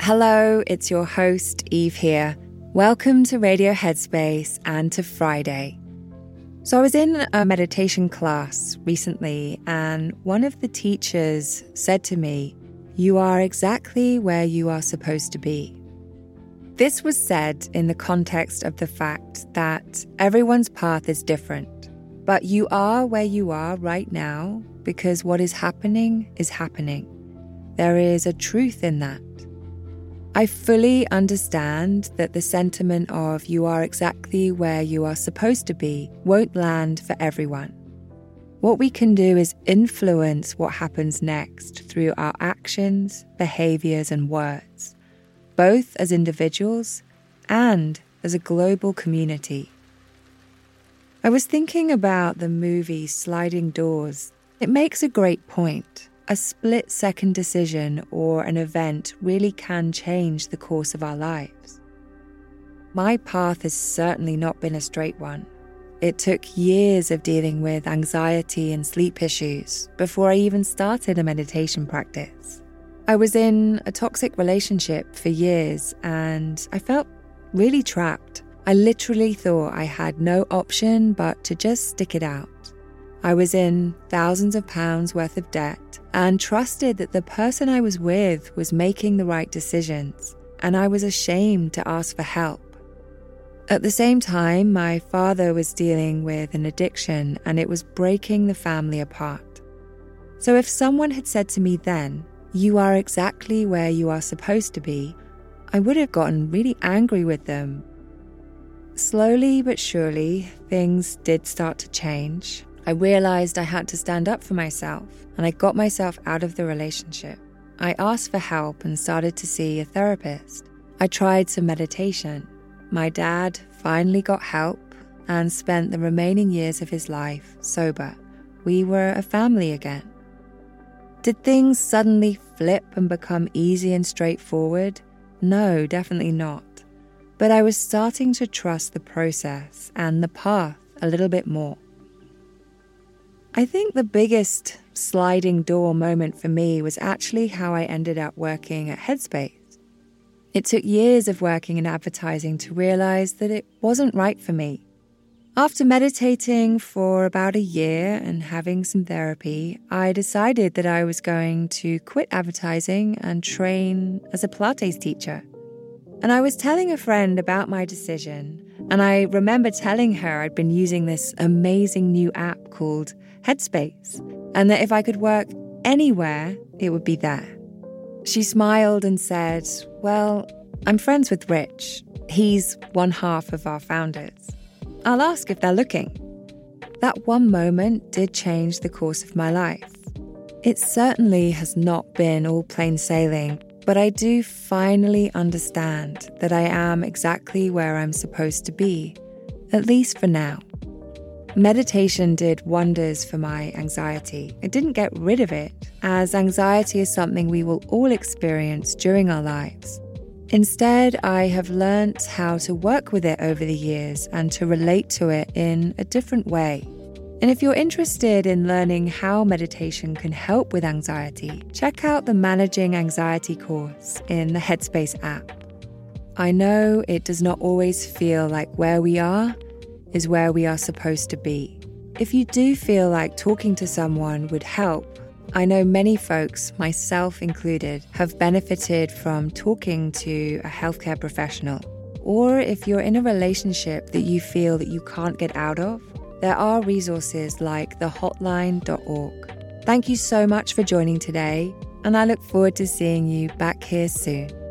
Hello, it's your host, Eve here. Welcome to Radio Headspace and to Friday. So, I was in a meditation class recently, and one of the teachers said to me, You are exactly where you are supposed to be. This was said in the context of the fact that everyone's path is different, but you are where you are right now because what is happening is happening. There is a truth in that. I fully understand that the sentiment of you are exactly where you are supposed to be won't land for everyone. What we can do is influence what happens next through our actions, behaviors, and words, both as individuals and as a global community. I was thinking about the movie Sliding Doors. It makes a great point a split second decision or an event really can change the course of our lives. My path has certainly not been a straight one. It took years of dealing with anxiety and sleep issues before I even started a meditation practice. I was in a toxic relationship for years and I felt really trapped. I literally thought I had no option but to just stick it out. I was in thousands of pounds worth of debt and trusted that the person I was with was making the right decisions, and I was ashamed to ask for help. At the same time, my father was dealing with an addiction and it was breaking the family apart. So if someone had said to me then, You are exactly where you are supposed to be, I would have gotten really angry with them. Slowly but surely, things did start to change. I realized I had to stand up for myself, and I got myself out of the relationship. I asked for help and started to see a therapist. I tried some meditation. My dad finally got help and spent the remaining years of his life sober. We were a family again. Did things suddenly flip and become easy and straightforward? No, definitely not. But I was starting to trust the process and the path a little bit more. I think the biggest sliding door moment for me was actually how I ended up working at Headspace. It took years of working in advertising to realize that it wasn't right for me. After meditating for about a year and having some therapy, I decided that I was going to quit advertising and train as a Pilates teacher. And I was telling a friend about my decision, and I remember telling her I'd been using this amazing new app called Headspace, and that if I could work anywhere, it would be there. She smiled and said, Well, I'm friends with Rich. He's one half of our founders. I'll ask if they're looking. That one moment did change the course of my life. It certainly has not been all plain sailing, but I do finally understand that I am exactly where I'm supposed to be, at least for now. Meditation did wonders for my anxiety. It didn't get rid of it, as anxiety is something we will all experience during our lives. Instead, I have learnt how to work with it over the years and to relate to it in a different way. And if you're interested in learning how meditation can help with anxiety, check out the Managing Anxiety course in the Headspace app. I know it does not always feel like where we are is where we are supposed to be. If you do feel like talking to someone would help, I know many folks, myself included, have benefited from talking to a healthcare professional. Or if you're in a relationship that you feel that you can't get out of, there are resources like thehotline.org. Thank you so much for joining today, and I look forward to seeing you back here soon.